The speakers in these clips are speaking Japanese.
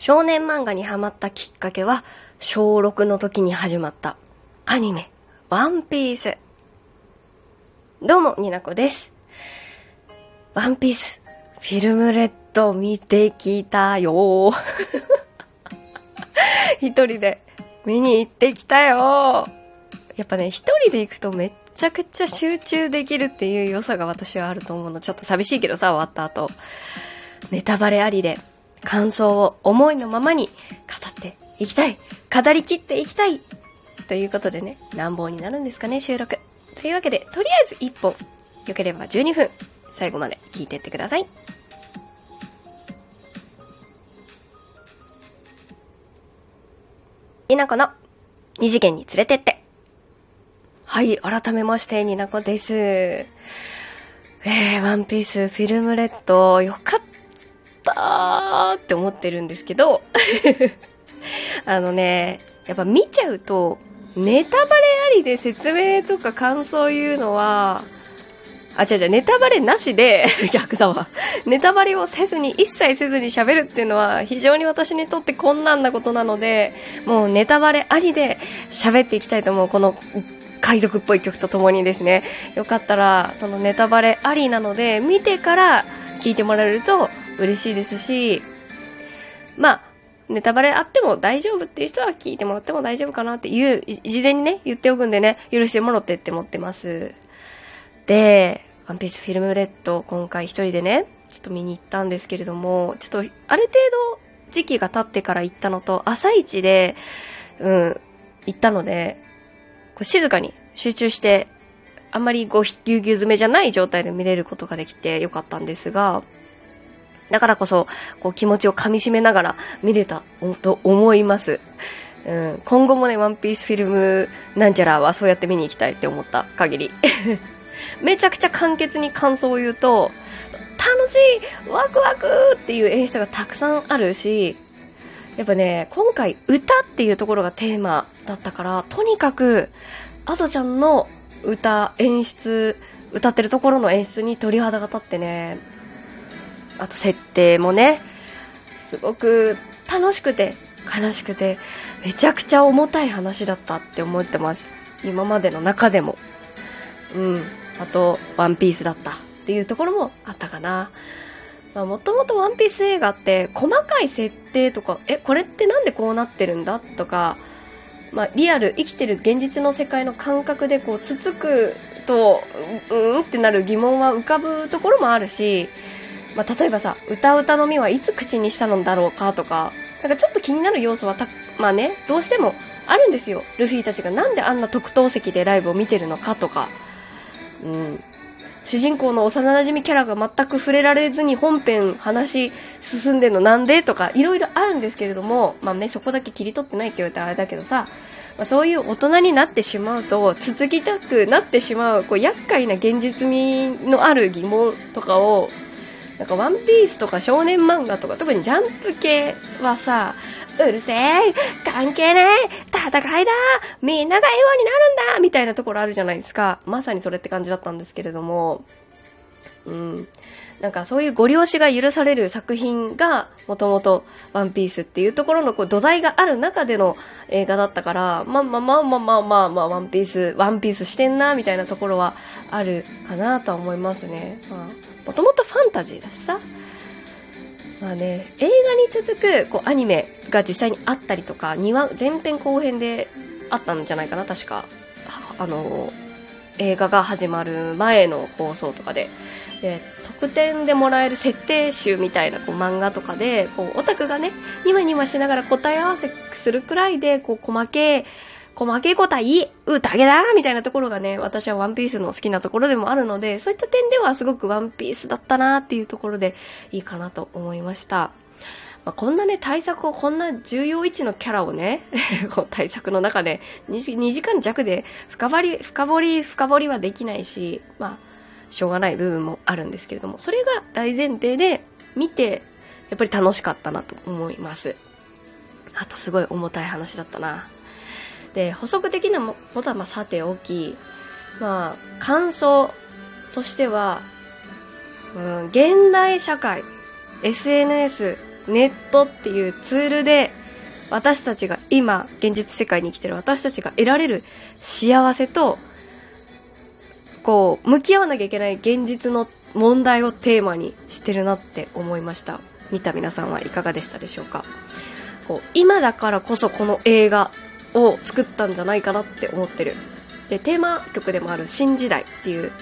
少年漫画にハマったきっかけは、小6の時に始まったアニメ、ワンピース。どうも、になこです。ワンピース、フィルムレッド見てきたよ 一人で見に行ってきたよやっぱね、一人で行くとめっちゃくちゃ集中できるっていう良さが私はあると思うの。ちょっと寂しいけどさ、終わった後。ネタバレありで、感想を思いのままに語っていきたい語り切っていきたいということでね、乱暴になるんですかね、収録。というわけで、とりあえず1本。よければ12分。最後まで聞いてってください。になこの二次元に連れてって。はい、改めまして、になこです。えー、ワンピースフィルムレッド、よかったって思ってるんですけど、あのね、やっぱ見ちゃうと、ネタバレありで説明とか感想言うのは、あ、違う違う、ネタバレなしで、逆だわ。ネタバレをせずに、一切せずに喋るっていうのは、非常に私にとって困難なことなので、もうネタバレありで喋っていきたいと思う。この、海賊っぽい曲とともにですね。よかったら、そのネタバレありなので、見てから聞いてもらえると嬉しいですし、まあ、ネタバレあっても大丈夫っていう人は聞いてもらっても大丈夫かなっていう、事前にね、言っておくんでね、許してもらってって思ってます。で、ワンピースフィルムレッド、今回一人でね、ちょっと見に行ったんですけれども、ちょっと、ある程度時期が経ってから行ったのと、朝一で、うん、行ったので、こう静かに集中して、あんまりこう、ぎゅうぎゅう詰めじゃない状態で見れることができてよかったんですが、だからこそ、こう気持ちを噛み締めながら見れたと思います。うん、今後もね、ワンピースフィルムなんちゃらはそうやって見に行きたいって思った限り。めちゃくちゃ簡潔に感想を言うと、楽しいワクワクっていう演出がたくさんあるし、やっぱね、今回歌っていうところがテーマだったから、とにかく、アドちゃんの歌、演出、歌ってるところの演出に鳥肌が立ってね、あと設定もね、すごく楽しくて、悲しくて、めちゃくちゃ重たい話だったって思ってます。今までの中でも。うん。あと、ワンピースだったっていうところもあったかな。まあ、もともとワンピース映画って、細かい設定とか、え、これってなんでこうなってるんだとか、まあ、リアル、生きてる現実の世界の感覚でこう、つつくと、う、うんってなる疑問は浮かぶところもあるし、まあ、例えばさ、歌うたのみはいつ口にしたのだろうかとか、なんかちょっと気になる要素はた、まあね、どうしてもあるんですよ。ルフィたちがなんであんな特等席でライブを見てるのかとか。うん。主人公の幼馴染キャラが全く触れられずに本編話進んでんのなんでとかいろいろあるんですけれども、まあね、そこだけ切り取ってないって言われたらあれだけどさ、まあ、そういう大人になってしまうと、続きたくなってしまう、こう、厄介な現実味のある疑問とかを、なんかワンピースとか少年漫画とか、特にジャンプ系はさ、うるせえ関係ねえ戦いだみんなが笑顔になるんだみたいなところあるじゃないですか。まさにそれって感じだったんですけれども、うん。なんかそういうご了承が許される作品が、もともとワンピースっていうところのこう土台がある中での映画だったから、まあまあまあまあまあまあまあ、ワンピース、ワンピースしてんな、みたいなところはあるかなとは思いますね。まあ、もともとファンタジーだしさ。まあね、映画に続くこうアニメが実際にあったりとか、2話、前編後編であったんじゃないかな、確か。あの、映画が始まる前の放送とかで。で、特典でもらえる設定集みたいなこう漫画とかで、こう、オタクがね、ニマニマしながら答え合わせするくらいで、こう、細け、細け答え、宴だみたいなところがね、私はワンピースの好きなところでもあるので、そういった点ではすごくワンピースだったなっていうところでいいかなと思いました。まあ、こんなね、対策を、こんな重要位置のキャラをね、対策の中で2時 ,2 時間弱で深掘り、深掘り、深掘りはできないし、まあ、しょうがない部分もあるんですけれども、それが大前提で見て、やっぱり楽しかったなと思います。あとすごい重たい話だったな。で、補足的なことはまあさておき、まあ、感想としては、うん、現代社会、SNS、ネットっていうツールで私たちが今現実世界に生きてる私たちが得られる幸せとこう向き合わなきゃいけない現実の問題をテーマにしてるなって思いました。見た皆さんはいかがでしたでしょうか？こう今だからこそこの映画を作ったんじゃないかなって思ってる。でテーマ曲でもある「新時代」っていう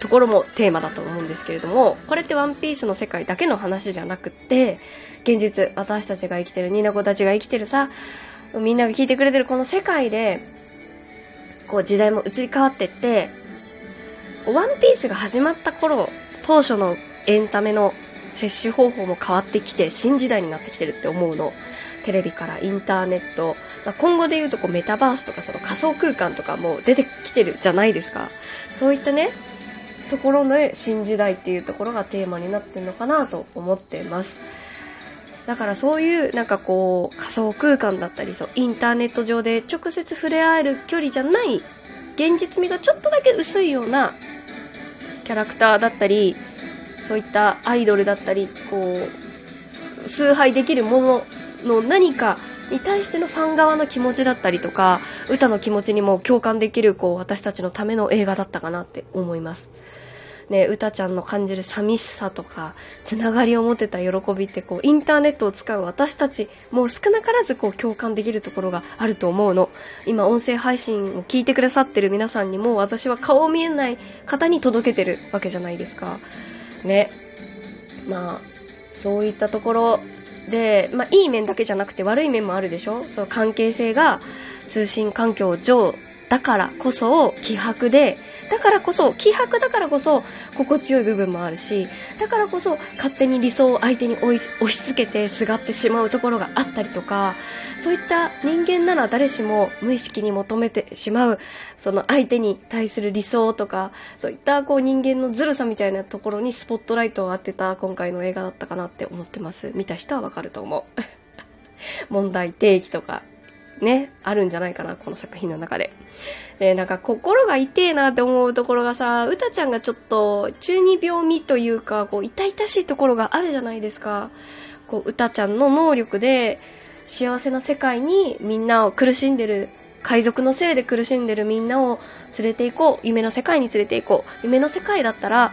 ところもテーマだと思うんですけれどもこれってワンピースの世界だけの話じゃなくって現実私たちが生きてるニーナコたちが生きてるさみんなが聞いてくれてるこの世界でこう時代も移り変わってってワンピースが始まった頃当初のエンタメの摂取方法も変わってきて新時代になってきてるって思うの。テレビからインターネット、まあ、今後で言うとこうメタバースとかその仮想空間とかも出てきてるじゃないですか。そういったねところの新時代っていうところがテーマになってるのかなと思ってます。だからそういうなんかこう仮想空間だったりそうインターネット上で直接触れ合える距離じゃない現実味がちょっとだけ薄いようなキャラクターだったりそういったアイドルだったりこう崇拝できるものの何かに対してのファン側の気持ちだったりとか歌の気持ちにも共感できるこう私たちのための映画だったかなって思いますね、歌ちゃんの感じる寂しさとか、つながりを持てた喜びってこう、インターネットを使う私たち、も少なからずこう、共感できるところがあると思うの。今、音声配信を聞いてくださってる皆さんにも、私は顔見えない方に届けてるわけじゃないですか。ね。まあ、そういったところで、まあ、いい面だけじゃなくて悪い面もあるでしょ？その関係性が通信環境上だからこそ希薄で、だからこそ、気迫だからこそ、心地よい部分もあるし、だからこそ、勝手に理想を相手に押し付けてすがってしまうところがあったりとか、そういった人間なら誰しも無意識に求めてしまう、その相手に対する理想とか、そういったこう人間のずるさみたいなところにスポットライトを当てた今回の映画だったかなって思ってます。見た人はわかると思う。問題提起とか、ね、あるんじゃないかな、この作品の中で。で、なんか心が痛えなって思うところがさ、うたちゃんがちょっと中二病味というか、こう痛々しいところがあるじゃないですか。こう、うたちゃんの能力で幸せな世界にみんなを苦しんでる、海賊のせいで苦しんでるみんなを連れて行こう。夢の世界に連れて行こう。夢の世界だったら、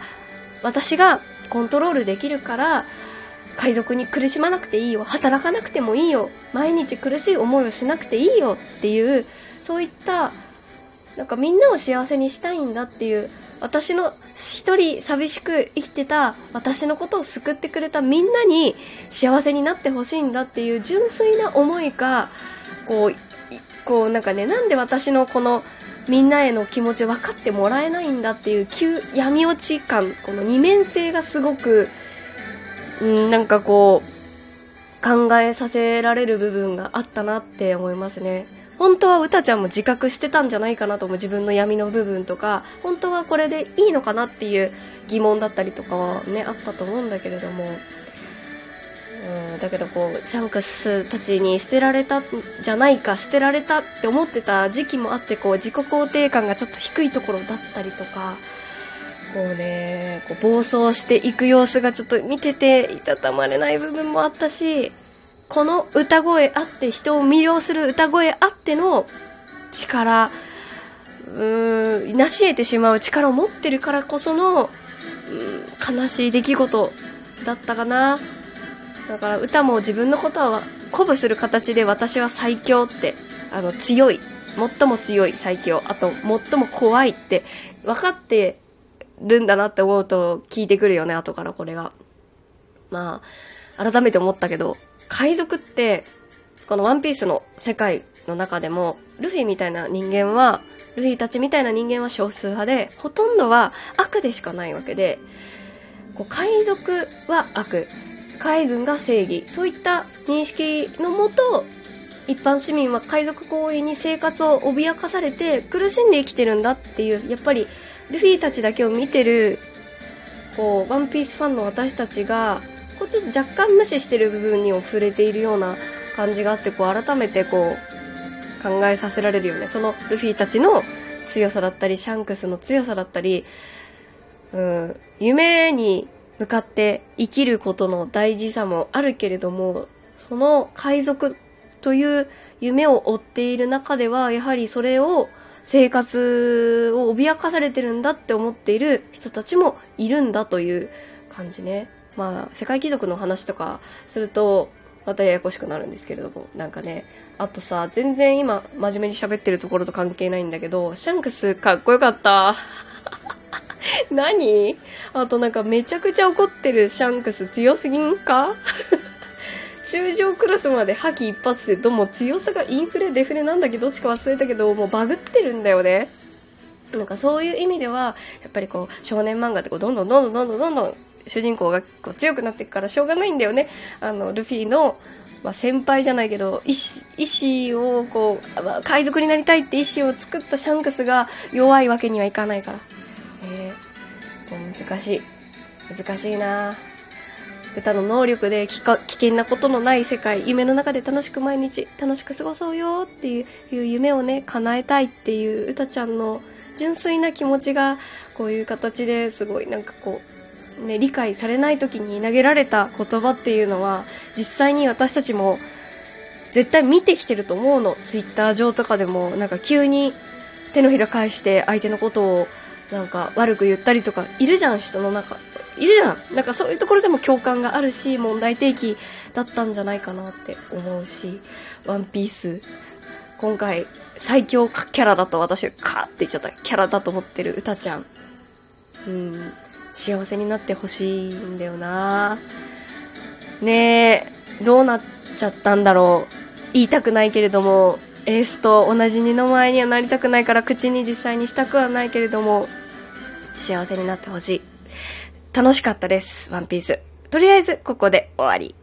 私がコントロールできるから、海賊に苦しまなくていいよ。働かなくてもいいよ。毎日苦しい思いをしなくていいよっていう、そういった、なんかみんなを幸せにしたいんだっていう、私の一人寂しく生きてた私のことを救ってくれたみんなに幸せになってほしいんだっていう純粋な思いが、こう、こうなんかね、なんで私のこのみんなへの気持ち分かってもらえないんだっていう急闇落ち感、この二面性がすごくうん、なんかこう、考えさせられる部分があったなって思いますね。本当は歌ちゃんも自覚してたんじゃないかなと思う。自分の闇の部分とか、本当はこれでいいのかなっていう疑問だったりとかはね、あったと思うんだけれども、うん、だけどこう、シャンクスたちに捨てられたんじゃないか、捨てられたって思ってた時期もあって、こう、自己肯定感がちょっと低いところだったりとか、こうね、こう暴走していく様子がちょっと見てていたたまれない部分もあったし、この歌声あって人を魅了する歌声あっての力、うーん、成し得てしまう力を持ってるからこその、うん、悲しい出来事だったかな。だから歌も自分のことは鼓舞する形で私は最強って、あの強い、最も強い最強、あと最も怖いって分かってるんだなって思うと聞いてくるよね、後からこれが。まあ、改めて思ったけど、海賊って、このワンピースの世界の中でも、ルフィみたいな人間は、ルフィたちみたいな人間は少数派で、ほとんどは悪でしかないわけで、こう海賊は悪、海軍が正義、そういった認識のもと、一般市民は海賊行為に生活を脅かされて苦しんで生きてるんだっていう、やっぱりルフィたちだけを見てる、こう、ワンピースファンの私たちが、こうちょっと若干無視してる部分にも触れているような感じがあって、こう改めてこう、考えさせられるよね。そのルフィたちの強さだったり、シャンクスの強さだったり、うん、夢に向かって生きることの大事さもあるけれども、その海賊という夢を追っている中では、やはりそれを生活を脅かされてるんだって思っている人たちもいるんだという感じね。まあ、世界貴族の話とかすると、またややこしくなるんですけれども、なんかね、あとさ、全然今、真面目に喋ってるところと関係ないんだけど、シャンクスかっこよかった。何？あとなんかめちゃくちゃ怒ってるシャンクス強すぎんか？中上クラスまで覇気一発で、どうも強さがインフレ、デフレなんだけど、どっちか忘れたけど、もうバグってるんだよね。なんかそういう意味では、やっぱりこう、少年漫画ってこう、どんどんどんどんどんどんどん主人公がこう強くなっていくからしょうがないんだよね。あの、ルフィの、まあ、先輩じゃないけど、意志をこう、まあ、海賊になりたいって意志を作ったシャンクスが弱いわけにはいかないから。えー、難しい。難しいなぁ。歌の能力で危険なことのない世界、夢の中で楽しく毎日楽しく過ごそうよっていう夢をね、叶えたいっていう歌ちゃんの純粋な気持ちがこういう形ですごいなんかこう、ね、理解されない時に投げられた言葉っていうのは実際に私たちも絶対見てきてると思うの。ツイッター上とかでもなんか急に手のひら返して相手のことをなんか悪く言ったりとかいるじゃん、人の中。いるじゃん。なんかそういうところでも共感があるし、問題提起だったんじゃないかなって思うし、ワンピース、今回最強キャラだと私、カーって言っちゃった。キャラだと思ってる歌ちゃん。うん、幸せになってほしいんだよなねえ、どうなっちゃったんだろう。言いたくないけれども、エースと同じ二の前にはなりたくないから口に実際にしたくはないけれども、幸せになってほしい。楽しかったです、ワンピース。とりあえず、ここで終わり。